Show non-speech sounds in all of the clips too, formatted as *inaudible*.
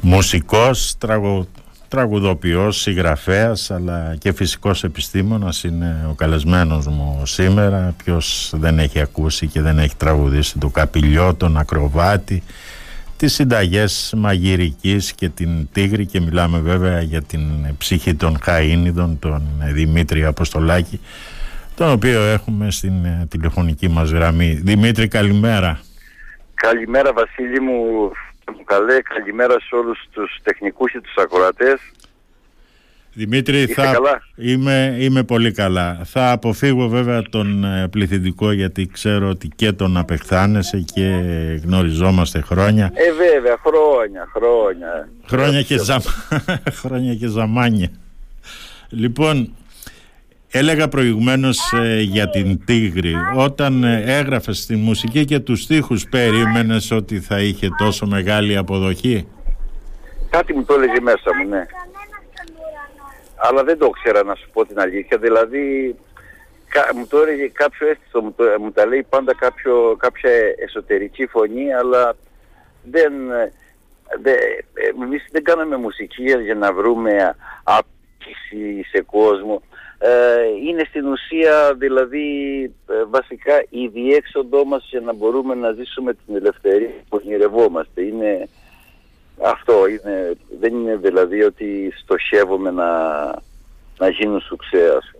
Μουσικός, τραγου, τραγουδοποιός, συγγραφέας αλλά και φυσικός επιστήμονας είναι ο καλεσμένος μου σήμερα ποιος δεν έχει ακούσει και δεν έχει τραγουδήσει το Καπηλιό, τον Ακροβάτη τις συνταγές μαγειρικής και την Τίγρη και μιλάμε βέβαια για την ψυχή των Χαΐνιδων τον Δημήτρη Αποστολάκη τον οποίο έχουμε στην ε, τηλεφωνική μας γραμμή. Δημήτρη καλημέρα. Καλημέρα Βασίλη μου, μου καλέ, καλημέρα σε όλους τους τεχνικούς και τους ακροατές. Δημήτρη, θα... Είμαι, είμαι πολύ καλά. Θα αποφύγω βέβαια τον ε, πληθυντικό γιατί ξέρω ότι και τον απεχθάνεσαι και γνωριζόμαστε χρόνια. Ε, βέβαια, χρόνια, χρόνια. Χρόνια και, ζα... *laughs* χρόνια και ζαμάνια. Λοιπόν, έλεγα προηγουμένως ε, για την Τίγρη. Όταν ε, έγραφες τη μουσική και τους στίχους περίμενες ότι θα είχε τόσο μεγάλη αποδοχή; Κάτι μου το έλεγε μέσα μου, ναι αλλά δεν το ξέρα να σου πω την αλήθεια. Δηλαδή, μου το έλεγε κάποιο αίσθητο, μου, μου τα λέει πάντα κάποιο, κάποια εσωτερική φωνή, αλλά δεν, δεν, εμείς δεν κάναμε μουσική για να βρούμε άπτυξη σε κόσμο. Ε, είναι στην ουσία δηλαδή ε, βασικά η διέξοδό μας για να μπορούμε να ζήσουμε την ελευθερία που ονειρευόμαστε. Είναι, αυτό είναι, δεν είναι δηλαδή ότι στοχεύομαι να, να γίνω σουξέας.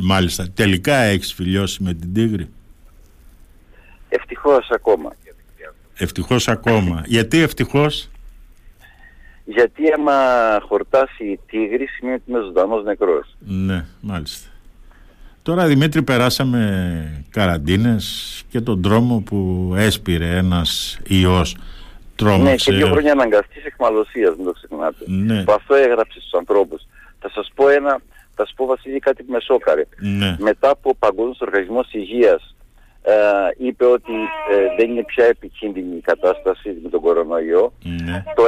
Μάλιστα. Τελικά έχεις φιλιώσει με την Τίγρη; Ευτυχώς ακόμα. Ευτυχώς ακόμα. Γιατί ευτυχώς; Γιατί άμα χορτάσει η Τίγρη σημαίνει ότι είμαι ζωντανός νεκρός. Ναι, μάλιστα. Τώρα Δημήτρη περάσαμε καραντίνες και τον δρόμο που έσπηρε ένας ιός ναι, και δύο χρόνια αναγκαστής εχμαλωσία, μην το ξεχνάτε. Ναι. Που αυτό έγραψε στους ανθρώπους. Θα σας πω ένα, θα σας πω Βασίλη κάτι που με σόκαρε. Ναι. Μετά από ο Παγκόσμιος Οργανισμός Υγείας ε, είπε ότι ε, δεν είναι πια επικίνδυνη η κατάσταση με τον κορονοϊό. Ναι. Το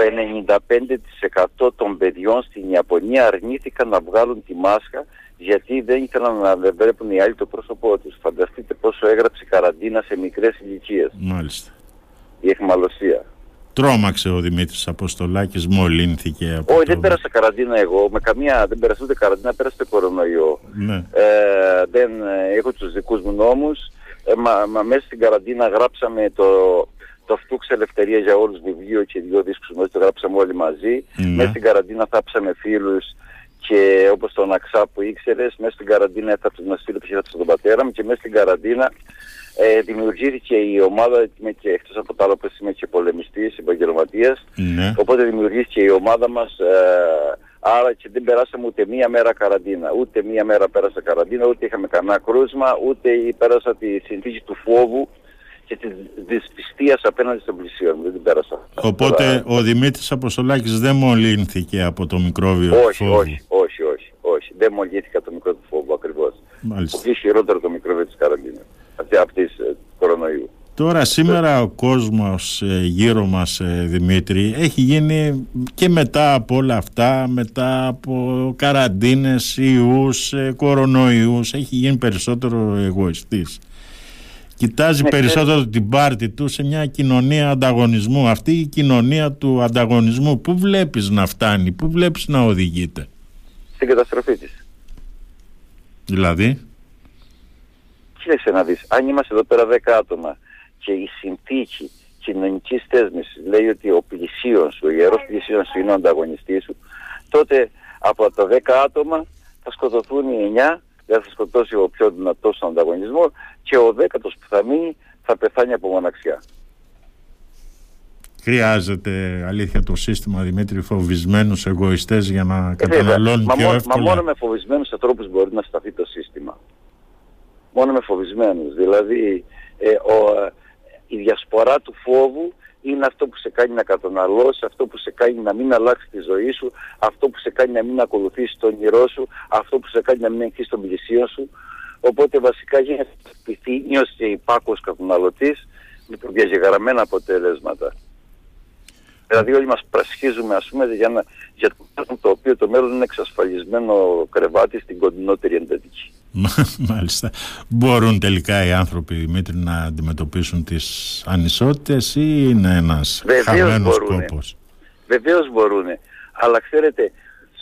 95% των παιδιών στην Ιαπωνία αρνήθηκαν να βγάλουν τη μάσκα γιατί δεν ήθελαν να δεν βλέπουν οι άλλοι το πρόσωπό τους. Φανταστείτε πόσο έγραψε καραντίνα σε μικρές ηλικίες. Μάλιστα. Η εχμαλωσία. Τρόμαξε ο Δημήτρης Αποστολάκης, μολύνθηκε από Όχι, δεν πέρασα καραντίνα εγώ, με καμία, δεν πέρασα ούτε καραντίνα, πέρασα το κορονοϊό. Ναι. Ε, δεν, ε, έχω τους δικούς μου νόμους, ε, μα, μα, μέσα στην καραντίνα γράψαμε το, το Φτούξ Ελευθερία για όλους βιβλίο και δύο δίσκους μας, το γράψαμε όλοι μαζί. Ναι. Μέσα στην καραντίνα θάψαμε φίλους και όπως τον Αξά που ήξερες, μέσα στην καραντίνα έθαψα τον φίλος που τον πατέρα μου και μέσα στην καραντίνα ε, δημιουργήθηκε η ομάδα, είμαι και εκτός από τα άλλα που είμαι και πολεμιστής, επαγγελματίας, ναι. οπότε δημιουργήθηκε η ομάδα μας, ε, άρα και δεν περάσαμε ούτε μία μέρα καραντίνα, ούτε μία μέρα πέρασα καραντίνα, ούτε είχαμε κανένα κρούσμα, ούτε πέρασα τη συνθήκη του φόβου και τη δυσπιστίας απέναντι στον πλησίον. Δεν την πέρασα. Οπότε ο Δημήτρης Αποστολάκης δεν μολύνθηκε από το μικρόβιο όχι, φόβου; Όχι, όχι, όχι, όχι. Δεν μολύνθηκε από το μικρόβιο του φόβου ακριβώς. Μάλιστα. Πολύ χειρότερο το μικρόβιο της καραντίνας αυτής ε, κορονοϊού. Τώρα σήμερα ο κόσμος ε, γύρω μας ε, Δημήτρη έχει γίνει και μετά από όλα αυτά, μετά από καραντίνες, ιούς, κορονοϊούς, έχει γίνει περισσότερο εγωιστής. Κοιτάζει ναι, περισσότερο ναι. την πάρτη του σε μια κοινωνία ανταγωνισμού. Αυτή η κοινωνία του ανταγωνισμού πού βλέπεις να φτάνει, πού βλέπεις να οδηγείται; Στην καταστροφή της. Δηλαδή; Κοίταξε να δεις, αν είμαστε εδώ πέρα 10 άτομα και η συνθήκη κοινωνικής θέσμης λέει ότι ο πλησίον σου, ο ιερός πλησίον σου είναι ο ανταγωνιστής σου, τότε από τα 10 άτομα θα σκοτωθούν οι 9, δεν θα σκοτώσει ο πιο δυνατός στον ανταγωνισμό και ο δέκατος που θα μείνει θα πεθάνει από μοναξιά. Χρειάζεται αλήθεια το σύστημα Δημήτρη φοβισμένους εγωιστές για να ε, καταναλώνουν πιο εύκολα. Μα μόνο με φοβισμένους ανθρώπους μπορεί να σταθεί το σύστημα μόνο με φοβισμένους. Δηλαδή ε, ο, η διασπορά του φόβου είναι αυτό που σε κάνει να καταναλώσεις, αυτό που σε κάνει να μην αλλάξεις τη ζωή σου, αυτό που σε κάνει να μην ακολουθήσεις τον όνειρό σου, αυτό που σε κάνει να μην εγχύσει τον πλησίο σου. Οπότε βασικά γίνεται πυθύνιος και υπάκος καταναλωτής με προδιαγεγραμμένα αποτελέσματα. Δηλαδή όλοι μας πρασχίζουμε ας πούμε για, να, για το, το οποίο το μέλλον είναι εξασφαλισμένο κρεβάτι στην κοντινότερη εντατική. Μάλιστα. Μπορούν τελικά οι άνθρωποι, Δημήτρη, να αντιμετωπίσουν τις ανισότητες ή είναι ένας Βεβαίως χαμένος μπορούνε. κόπος. Βεβαίως μπορούν. Αλλά ξέρετε,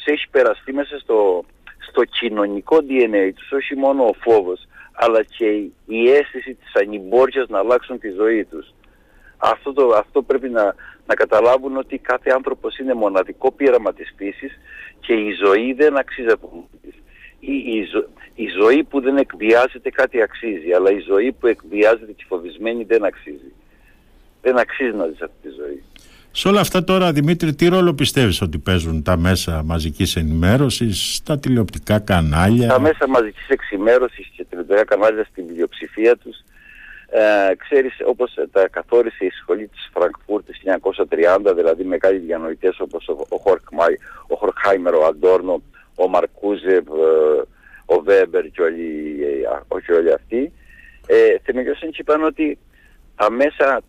σε έχει περαστεί μέσα στο, στο κοινωνικό DNA τους όχι μόνο ο φόβος, αλλά και η, αίσθηση της ανυμπόρκειας να αλλάξουν τη ζωή τους. Αυτό, το, αυτό πρέπει να, να καταλάβουν ότι κάθε άνθρωπος είναι μοναδικό πείραμα της φύσης και η ζωή δεν αξίζει από η, η, η, ζωή που δεν εκβιάζεται κάτι αξίζει, αλλά η ζωή που εκβιάζεται και φοβισμένη δεν αξίζει. Δεν αξίζει να ζεις αυτή τη ζωή. Σε όλα αυτά τώρα, Δημήτρη, τι ρόλο πιστεύεις ότι παίζουν τα μέσα μαζικής ενημέρωσης, τα τηλεοπτικά κανάλια; Τα μέσα μαζικής εξημέρωσης και τηλεοπτικά κανάλια στην πλειοψηφία τους. Ε, ξέρεις, όπως τα καθόρισε η σχολή της Φραγκφούρτης 1930, δηλαδή μεγάλοι διανοητές όπως ο, ο, Χορκμάι, ο Χορκχάιμερ, ο Αντόρνο, ο Μαρκούζεβ, ε, ο Βέμπερ και όλοι, όχι όλοι αυτοί, ε, θεμελιώσαν και είπαν ότι τα, μέσα,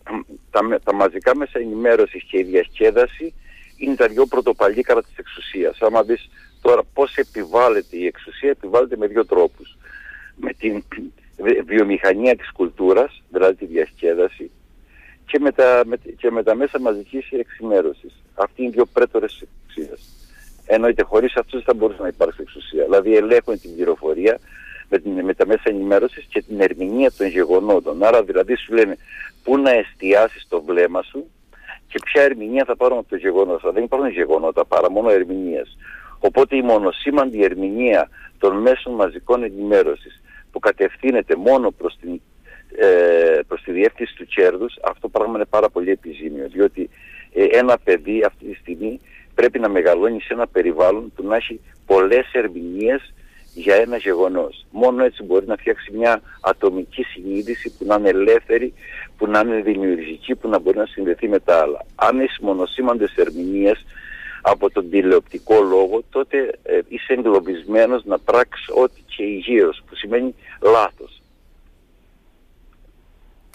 τα, τα μαζικά μέσα ενημέρωσης και η διασκέδαση είναι τα δυο πρωτοπαλίκαρα της εξουσίας. Άμα δεις τώρα πώς επιβάλλεται η εξουσία, επιβάλλεται με δύο τρόπους. Με την βιομηχανία της κουλτούρας, δηλαδή τη διασκέδαση, και με τα, με, και με τα μέσα μαζικής εξημέρωσης. Αυτοί είναι οι δύο πρέτορες της εξουσίας. Εννοείται χωρίς αυτούς δεν θα μπορούσε να υπάρξει εξουσία. Δηλαδή ελέγχουν την πληροφορία, με, την, με τα μέσα ενημέρωσης και την ερμηνεία των γεγονότων. Άρα δηλαδή σου λένε πού να εστιάσεις το βλέμμα σου και ποια ερμηνεία θα πάρουμε από το γεγονός. Δεν υπάρχουν γεγονότα παρά μόνο ερμηνείες. Οπότε η μονοσήμαντη ερμηνεία των μέσων μαζικών ενημέρωσης που κατευθύνεται μόνο προς την ε, προς τη διεύθυνση του κέρδους, αυτό πράγμα είναι πάρα πολύ επιζήμιο, διότι ε, ένα παιδί αυτή τη στιγμή πρέπει να μεγαλώνει σε ένα περιβάλλον που να έχει πολλές ερμηνείες για ένα γεγονός. Μόνο έτσι μπορεί να φτιάξει μια ατομική συνείδηση που να είναι ελεύθερη, που να είναι δημιουργική, που να μπορεί να συνδεθεί με τα άλλα. Αν έχει μονοσήμαντες ερμηνείες από τον τηλεοπτικό λόγο, τότε ε, είσαι εγκλωβισμένος να πράξεις ό,τι και υγείως, που σημαίνει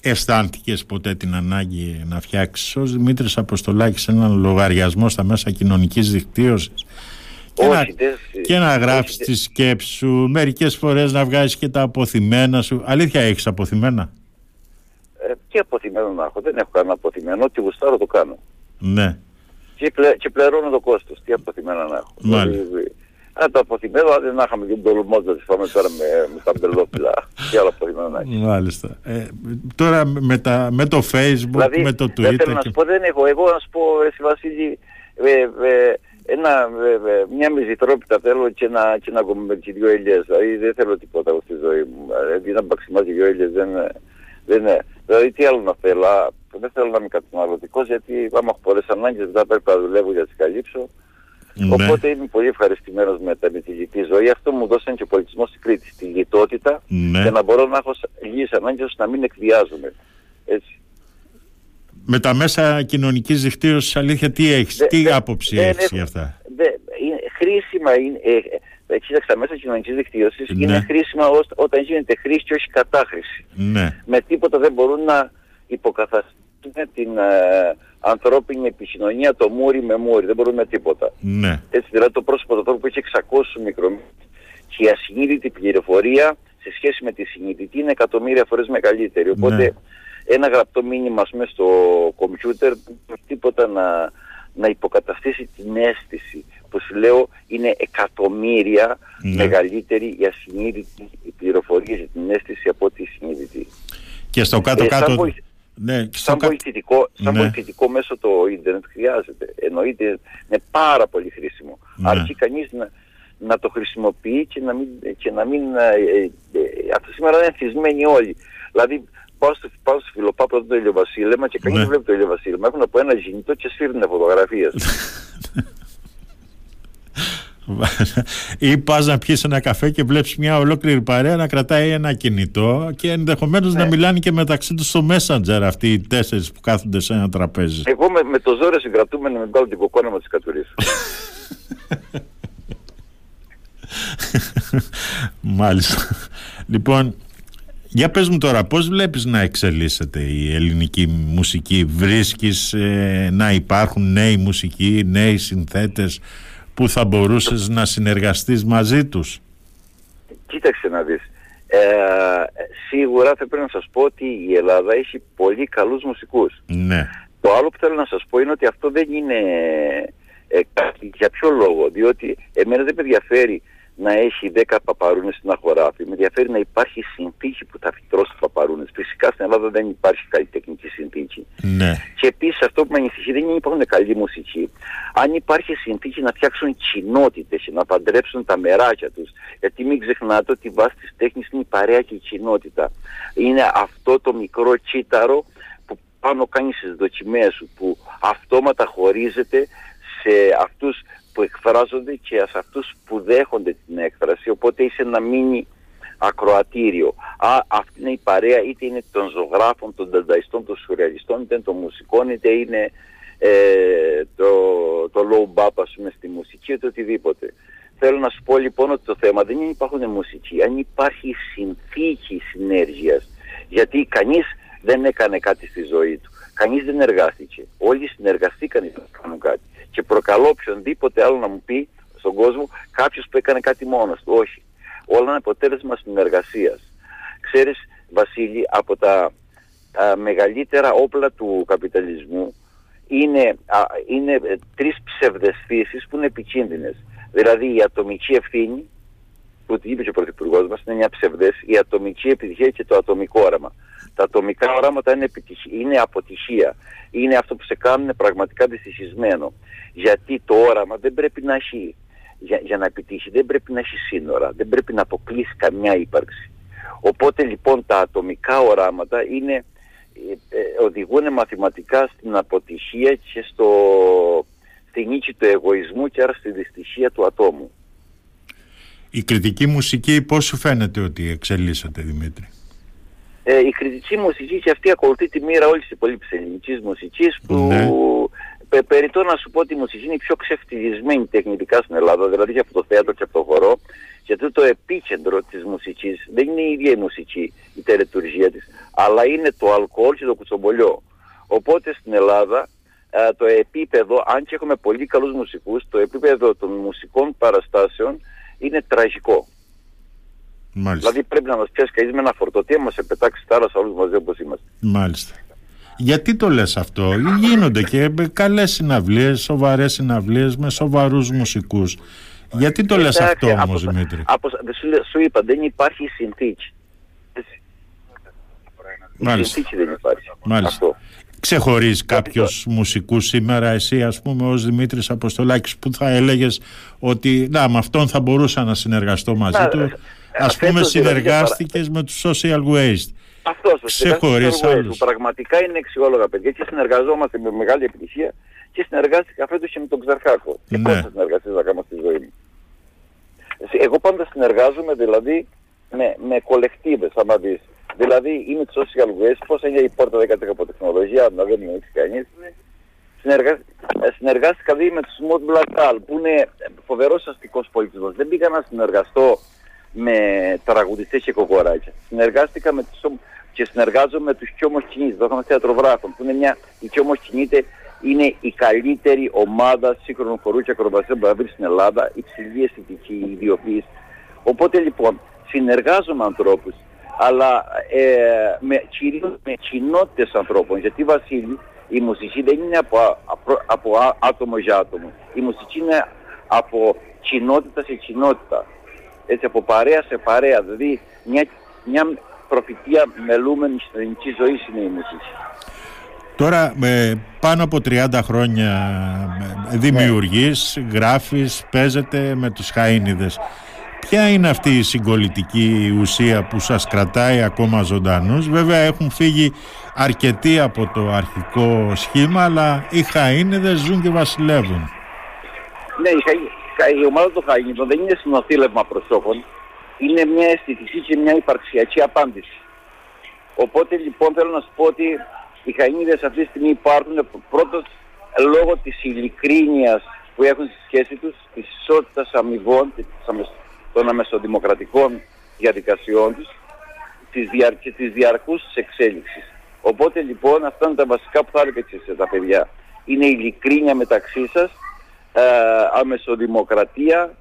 Αισθάνθηκες ποτέ την ανάγκη να φτιάξεις; Ως Δημήτρης Αποστολάκης έναν λογαριασμό στα μέσα κοινωνικής δικτύωσης και, να, και να γράφεις τη σκέψη σου, μερικές φορές να βγάζεις και τα αποθυμένα σου. Αλήθεια έχεις αποθυμένα; Ε, τι αποθυμένο να έχω, δεν έχω κανένα αποθυμένο, ό,τι γουστάρω το κάνω. Ναι. Και, πλε, και πληρώνω το κόστος, τι αποθυμένα να έχω. Μάλιστα. Δηλαδή, αν το αποθυμένο, δεν να είχαμε και τον τολμό να πάμε τώρα με, με τα μπελόπιλα. Τι άλλο αποθυμένο να έχει. Μάλιστα. Ε, τώρα με, τα, με το facebook, δηλαδή, με το twitter. Δεν θέλω να σου πω, δεν έχω. Εγώ να σου πω, εσύ Βασίλη, ε, ε, ένα, μια μυζητρόπιτα θέλω και να, και να με τις δυο ελιές. Δηλαδή δεν θέλω τίποτα από στη ζωή μου. Δηλαδή να μπαξιμάζει δυο ελιές δεν, δεν είναι. Δηλαδή τι άλλο να θέλω. Δεν θέλω να είμαι καταναλωτικός γιατί άμα έχω πολλές ανάγκες δεν πρέπει να δουλεύω για να τις καλύψω. Ναι. Οπότε είμαι πολύ ευχαριστημένος με, τα, με τη γητή ζωή. Αυτό μου δώσανε και ο πολιτισμός στην Κρήτη. Τη λιτότητα ναι. και να μπορώ να έχω λίγες ανάγκες ώστε να μην εκβιάζομαι. Έτσι με τα μέσα κοινωνικής δικτύωσης αλήθεια τι έχεις, τι άποψη δε, έχεις για αυτά; Δε, είναι, χρήσιμα είναι, ε, ε, κοίταξε, τα μέσα κοινωνικής δικτύωσης ναι. είναι χρήσιμα ως, όταν γίνεται χρήση και όχι κατάχρηση. Ναι. Με τίποτα δεν μπορούν να υποκαταστήσουν την ε, ανθρώπινη επικοινωνία το μούρι με μούρι, δεν μπορούν με τίποτα. Ναι. Έτσι δηλαδή το πρόσωπο του ανθρώπου έχει 600 μικρομέτρους και η ασυνείδητη πληροφορία σε σχέση με τη συνειδητή είναι εκατομμύρια φορές μεγαλύτερη. Οπότε ναι ένα γραπτό μήνυμα μέσα στο κομπιούτερ τίποτα να, να υποκαταστήσει την αίσθηση που σου λέω είναι εκατομμύρια ναι. μεγαλύτερη η ασυνείδητη πληροφορία για την αίσθηση από τη συνείδητη. Και στο κάτω-κάτω... Ε, σαν, ναι, σαν, βοηθητικό, σαν ναι. βοηθητικό μέσω το ίντερνετ χρειάζεται. Εννοείται είναι πάρα πολύ χρήσιμο. Ναι. Αρκεί κανείς να, να το χρησιμοποιεί και να μην... Και να μην ε, ε, ε, αυτό σήμερα είναι θυσμένοι όλοι. Δηλαδή πάω στο, πάω στο φιλοπάπλο το ηλιοβασίλεμα και κανείς ναι. δεν βλέπει το ηλιοβασίλεμα. Έχουν από ένα κινητό και σφύρνουν φωτογραφίες. *laughs* ή πας να πιεις ένα καφέ και βλέπεις μια ολόκληρη παρέα να κρατάει ένα κινητό και ενδεχομένως ναι. να μιλάνε και μεταξύ τους στο Messenger αυτοί οι τέσσερις που κάθονται σε ένα τραπέζι. Εγώ με, με το ζόρι συγκρατούμε να με βγάλω την κοκόνα μου της κατουρίσω. *laughs* Μάλιστα. Λοιπόν, για πες μου τώρα, πώς βλέπεις να εξελίσσεται η ελληνική μουσική, βρίσκεις ε, να υπάρχουν νέοι μουσικοί, νέοι συνθέτες; Που θα μπορούσες να συνεργαστείς μαζί τους. Κοίταξε να δεις. Ε, σίγουρα θα πρέπει να σας πω ότι η Ελλάδα έχει πολύ καλούς μουσικούς. Ναι. Το άλλο που θέλω να σας πω είναι ότι αυτό δεν είναι ε, για ποιο λόγο, διότι εμένα δεν με ενδιαφέρει να έχει 10 παπαρούνες στην αγορά. Με ενδιαφέρει να υπάρχει συνθήκη που θα φυτρώσει παπαρούνες. Φυσικά στην Ελλάδα δεν υπάρχει καλλιτεχνική συνθήκη. Ναι. Και επίσης αυτό που με ανησυχεί δεν είναι υπάρχουν καλή μουσική. Αν υπάρχει συνθήκη να φτιάξουν κοινότητες και να παντρέψουν τα μεράκια τους. Γιατί μην ξεχνάτε ότι η βάση της τέχνης είναι η παρέα και η κοινότητα. Είναι αυτό το μικρό κύτταρο που πάνω κάνει στις δοκιμές σου, που αυτόματα χωρίζεται σε αυτούς που εκφράζονται και σε αυτούς που δέχονται την έκφραση, οπότε είσαι ένα μίνι ακροατήριο. Α, αυτή είναι η παρέα, είτε είναι των ζωγράφων, των δανταϊστών, των σουρεαλιστών, είτε είναι των μουσικών, είτε είναι ε, το, το low bap, ας πούμε, στη μουσική, είτε οτιδήποτε. Θέλω να σου πω λοιπόν ότι το θέμα δεν είναι υπάρχουν μουσική, αν υπάρχει συνθήκη συνέργειας, γιατί κανείς δεν έκανε κάτι στη ζωή του. Κανείς δεν εργάστηκε. Όλοι συνεργαστήκαν για να κάνουν κάτι και προκαλώ οποιονδήποτε άλλο να μου πει στον κόσμο κάποιος που έκανε κάτι μόνος του. Όχι. Όλα είναι αποτέλεσμα συνεργασίας. Ξέρεις Βασίλη από τα, μεγαλύτερα όπλα του καπιταλισμού είναι, α, είναι ε, τρεις ψευδεστήσεις που είναι επικίνδυνες. Δηλαδή η ατομική ευθύνη που την είπε και ο Πρωθυπουργός μας είναι μια ψευδέση, η ατομική επιτυχία και το ατομικό όραμα. Τα ατομικά οράματα είναι, είναι αποτυχία. Είναι αυτό που σε κάνουν πραγματικά δυστυχισμένο. Γιατί το όραμα δεν πρέπει να έχει, για, για να επιτύχει, δεν πρέπει να έχει σύνορα, δεν πρέπει να αποκλείσει καμιά ύπαρξη. Οπότε λοιπόν τα ατομικά οράματα είναι, ε, ε, οδηγούν μαθηματικά στην αποτυχία και στο, στη νίκη του εγωισμού και άρα στη δυστυχία του ατόμου. Η κριτική μουσική πώς σου φαίνεται ότι εξελίσσεται Δημήτρη; Ε, η κριτική μουσική και αυτή ακολουθεί τη μοίρα όλης της υπολείπης ελληνικής μουσικής που ναι. Πε, περιττώ να σου πω ότι η μουσική είναι η πιο ξεφτυλισμένη τεχνητικά στην Ελλάδα, δηλαδή και από το θέατρο και από το χορό, γιατί το επίκεντρο της μουσικής δεν είναι η ίδια η μουσική, η τελετουργία της, αλλά είναι το αλκοόλ και το κουτσομπολιό. Οπότε στην Ελλάδα ε, το επίπεδο, αν και έχουμε πολύ καλούς μουσικούς, το επίπεδο των μουσικών παραστάσεων είναι τραγικό. Μάλιστα. Δηλαδή πρέπει να μας πιάσει κανείς με ένα φορτωτή να μας πετάξει θάλασσα όλους μαζί όπως είμαστε. Μάλιστα. Γιατί το λες αυτό, γίνονται και καλές συναυλίες, σοβαρές συναυλίες με σοβαρούς μουσικούς. Γιατί το λες αυτό όμως Δημήτρη; Από, σου, σου είπα δεν υπάρχει συνθήκη. Μάλιστα. συνθήκη δεν υπάρχει. Μάλιστα. Αυτό. Ξεχωρίζει κάποιος μουσικούς σήμερα, εσύ, ας πούμε, ως Δημήτρης Αποστολάκης, που θα έλεγες ότι να, με αυτόν θα μπορούσα να συνεργαστώ μαζί του. Α πούμε, συνεργάστηκες με τους social waste. Αυτός Ξεχωρίζει άλλους. Πραγματικά είναι αξιόλογα παιδιά και συνεργαζόμαστε με μεγάλη επιτυχία και συνεργάστηκα φέτος και με τον Ξαρχάκο. Και ναι. πόσε συνεργασίε θα κάνω στη ζωή μου. Εγώ πάντα συνεργάζομαι δηλαδή με, με κολεκτίβες, άμα δεις. Δηλαδή είμαι το social waste, πώς είναι η πόρτα 10 από τεχνολογία, να δεν είναι κανείς. Συνεργα... Ε, συνεργάστηκα δηλαδή με τους Smooth Black που είναι φοβερός αστικός πολιτισμός. Δεν πήγα να συνεργαστώ με τραγουδιστές και κοκοράκια. Συνεργάστηκα με τους, και συνεργάζομαι με τους Κιόμος Κινήτες, το είχαμε θεατρογράφων, που είναι μια, η Κιόμος Κινήτε είναι η καλύτερη ομάδα σύγχρονων χορού και ακροβασίων που θα βρει στην Ελλάδα, υψηλή αισθητική ιδιοποίηση. Οπότε λοιπόν, συνεργάζομαι με ανθρώπους, αλλά ε, με, κυρίως με κοινότητες ανθρώπων, γιατί Βασίλη, η μουσική δεν είναι από, από, από άτομο για άτομο. Η μουσική είναι από κοινότητα σε κοινότητα έτσι από παρέα σε παρέα. Δηλαδή μια, μια προφητεία μελούμενη στην ελληνική ζωή είναι η μουσική. Τώρα με πάνω από 30 χρόνια ε, δημιουργείς, ναι. γράφεις, παίζετε με τους χαΐνιδες. Ποια είναι αυτή η συγκολητική ουσία που σας κρατάει ακόμα ζωντανούς; Βέβαια έχουν φύγει αρκετοί από το αρχικό σχήμα, αλλά οι χαΐνιδες ζουν και βασιλεύουν. Ναι, οι, η ομάδα των Χαγινίδων δεν είναι συνοθήλευμα προσώπων, είναι μια αισθητική και μια υπαρξιακή απάντηση. Οπότε λοιπόν θέλω να σου πω ότι οι Χαϊνίδες αυτή τη στιγμή υπάρχουν πρώτος λόγω της ειλικρίνειας που έχουν στη σχέση τους, της ισότητας αμοιβών των αμεσοδημοκρατικών διαδικασιών τους της δια, και της διαρκούς της εξέλιξης. Οπότε λοιπόν αυτά είναι τα βασικά που θα έλεγα και σε τα παιδιά. Είναι η ειλικρίνεια μεταξύ σας ε, αμεσοδημοκρατία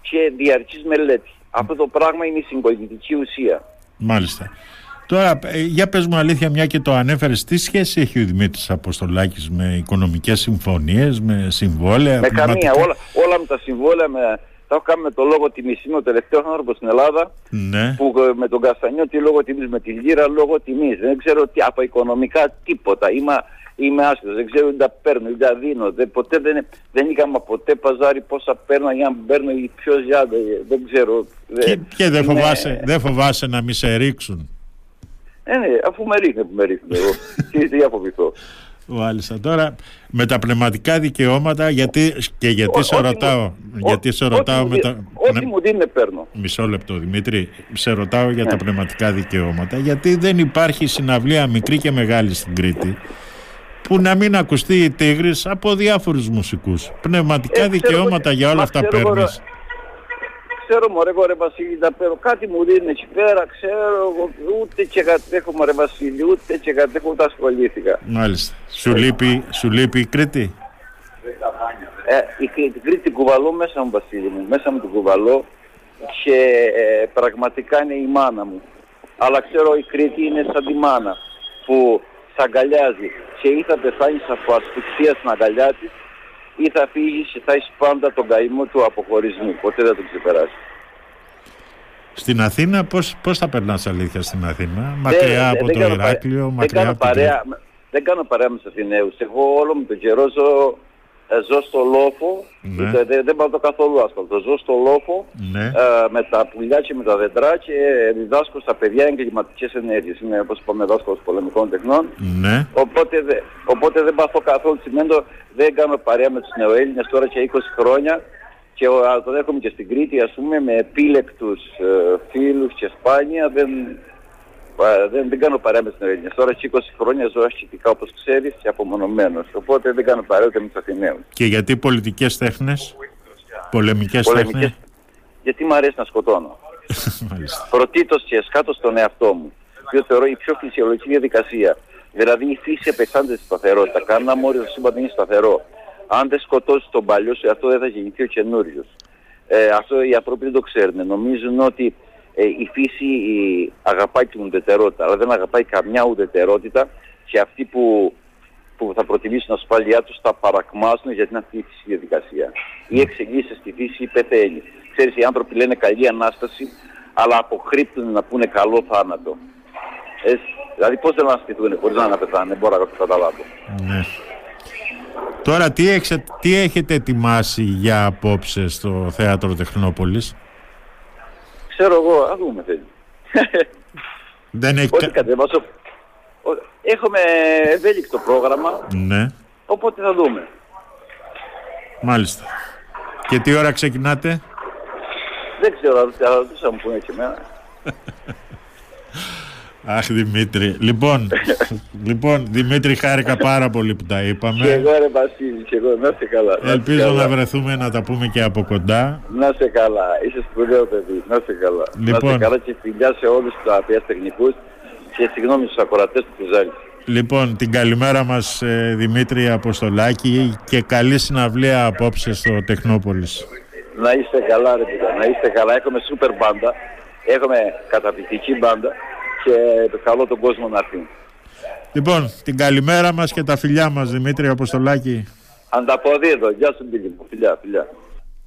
και διαρκής μελέτη. Αυτό το πράγμα είναι η συγκολητική ουσία. Μάλιστα. Τώρα, ε, για πες μου αλήθεια, μια και το ανέφερες, τι σχέση έχει ο Δημήτρης Αποστολάκης με οικονομικές συμφωνίες, με συμβόλαια. Με καμία, όλα, όλα με τα συμβόλαια, με, τα έχω κάνει με το λόγο τιμή. Είμαι ο τελευταίος άνθρωπος στην Ελλάδα ναι. που ε, με τον Καστανιώτη λόγω τιμής, με τη Λύρα λόγω τιμής. Δεν ξέρω τι, από οικονομικά τίποτα. Είμαι, είμαι άσχετος, δεν ξέρω τι τα παίρνω, τι τα δίνω. Δεν, ποτέ δεν, δεν είχαμε ποτέ παζάρι πόσα παίρνω για να παίρνω ή ποιος για. Δεν ξέρω. Και, και δεν, φοβάσαι, δεν φοβάσαι να μη σε ρίξουν. Ε, ναι, αφού με ρίχνει που με ρίχνει εγώ. *laughs* τι, τι αποβηθώ. Μάλιστα. Τώρα με τα πνευματικά δικαιώματα, γιατί, και γιατί σε ρωτάω. γιατί σε ρωτάω με τα. Ό,τι μου δίνει, παίρνω. Μισό λεπτό, Δημήτρη. Σε ρωτάω για τα πνευματικά δικαιώματα, γιατί δεν υπάρχει συναυλία μικρή και μεγάλη στην Κρήτη που να μην ακουστεί η Τίγρης από διάφορους μουσικούς. Πνευματικά δικαιώματα για όλα αυτά παίρνεις ξέρω μωρέ εγώ ρε Βασίλη να παίρνω, κάτι μου δίνει εκεί πέρα, ξέρω, ούτε και κατέχω μωρέ Βασίλη, ούτε και κατέχω, ούτε ασχολήθηκα. Μάλιστα. Σου λείπει, σου λείπει η Κρήτη; Ε, η, την Κρήτη κουβαλώ μέσα μου Βασίλη μου, μέσα μου την κουβαλώ και ε, πραγματικά είναι η μάνα μου. Αλλά ξέρω η Κρήτη είναι σαν τη μάνα που σ' αγκαλιάζει και ή θα πεθάνεις από ασφυξίας στην αγκαλιά της ή θα φύγεις και θα έχεις πάντα τον καημό του αποχωρισμού. Ποτέ δεν το ξεπεράσει. Στην Αθήνα πώς, πώς θα περνάς αλήθεια στην Αθήνα, μακριά από το Ηράκλειο, μακριά από το... Δεν κάνω παρέα με τους Αθηναίους. Εγώ όλο με τον καιρό ζω ε, ζω στο λόφο, ναι. δεν, δεν, δεν πάω το καθόλου άσφαλτο, ζω στο λόφο ναι. ε, με τα πουλιά και με τα δέντρα και διδάσκω στα παιδιά εγκληματικές ενέργειες. Είμαι όπως είπαμε δάσκαλος πολεμικών τεχνών. Ναι. Οπότε, δε, οπότε δεν πάθω καθόλου τσιμέντο, δεν κάνω παρέα με τους νεοέλληνες τώρα και 20 χρόνια και το δέχομαι και στην Κρήτη ας πούμε με επίλεκτους ε, φίλους και σπάνια δεν, δεν, δεν κάνω παρέα με την Τώρα έχει 20 χρόνια ζω αρχιτικά όπως ξέρεις και απομονωμένος. Οπότε δεν κάνω παρέα ούτε με τους Αθηναίους. Και γιατί πολιτικές τέχνες, πολεμικές, πολεμικές τέχνες; Γιατί μου αρέσει να σκοτώνω. *laughs* Πρωτήτως και σκάτω στον εαυτό μου. Διότι θεωρώ η πιο φυσιολογική διαδικασία. Δηλαδή η φύση επεξάνεται στη σταθερότητα. Κανένα μόριο στο σύμπαν είναι σταθερό. Αν δεν σκοτώσει τον παλιό σου, αυτό δεν θα γεννηθεί ο καινούριος. Ε, αυτό οι άνθρωποι δεν το ξέρουν. Νομίζουν ότι ε, η φύση η, αγαπάει την ουδετερότητα, αλλά δεν αγαπάει καμιά ουδετερότητα και αυτοί που, που θα προτιμήσουν ασφάλειά τους θα παρακμάσουν γιατί είναι αυτή η φυσική διαδικασία. Ή εξελίσσεται στη φύση ή πεθαίνει. Ξέρεις, οι άνθρωποι λένε καλή Ανάσταση, αλλά αποκρύπτουν να πούνε καλό θάνατο. Ε, δηλαδή πώς δεν αναστηθούν χωρίς να αναπεθάνε, δεν μπορώ να το καταλάβω. Ναι. Τώρα τι, έχετε, τι έχετε ετοιμάσει για απόψε στο Θέατρο Τεχνόπολης; Ξέρω εγώ, α δούμε θέλει. Δεν έχει... Όχι κατεβάσω. Έχουμε ευέλικτο πρόγραμμα. Ναι. Οπότε θα δούμε. Μάλιστα. Και τι ώρα ξεκινάτε? Δεν ξέρω, αλλά θα μου πούνε και εμένα. Αχ Δημήτρη. Λοιπόν, λοιπόν, Δημήτρη χάρηκα πάρα πολύ που τα είπαμε. Και εγώ ρε Βασίλη, και εγώ, να είσαι καλά. Ελπίζω να, βρεθούμε να τα πούμε και από κοντά. Να είσαι καλά, είσαι σπουδαίο παιδί, να είσαι καλά. Λοιπόν. Να είσαι λοιπόν. καλά και φιλιά σε όλους τους απιάς τεχνικούς και συγγνώμη στους ακροατές του Κουζάλης. Λοιπόν, την καλημέρα μας ε, Δημήτρη Αποστολάκη και καλή συναυλία απόψε στο Τεχνόπολης. Να είστε καλά ρε παιδιά, να είστε καλά. Έχουμε σούπερ μπάντα, έχουμε καταπληκτική μπάντα και καλό τον κόσμο να έρθει. Λοιπόν, την καλημέρα μας και τα φιλιά μας Δημήτρη Αποστολάκη. Ανταποδίδω. Γεια σου Μπίλη μου. Φιλιά, φιλιά.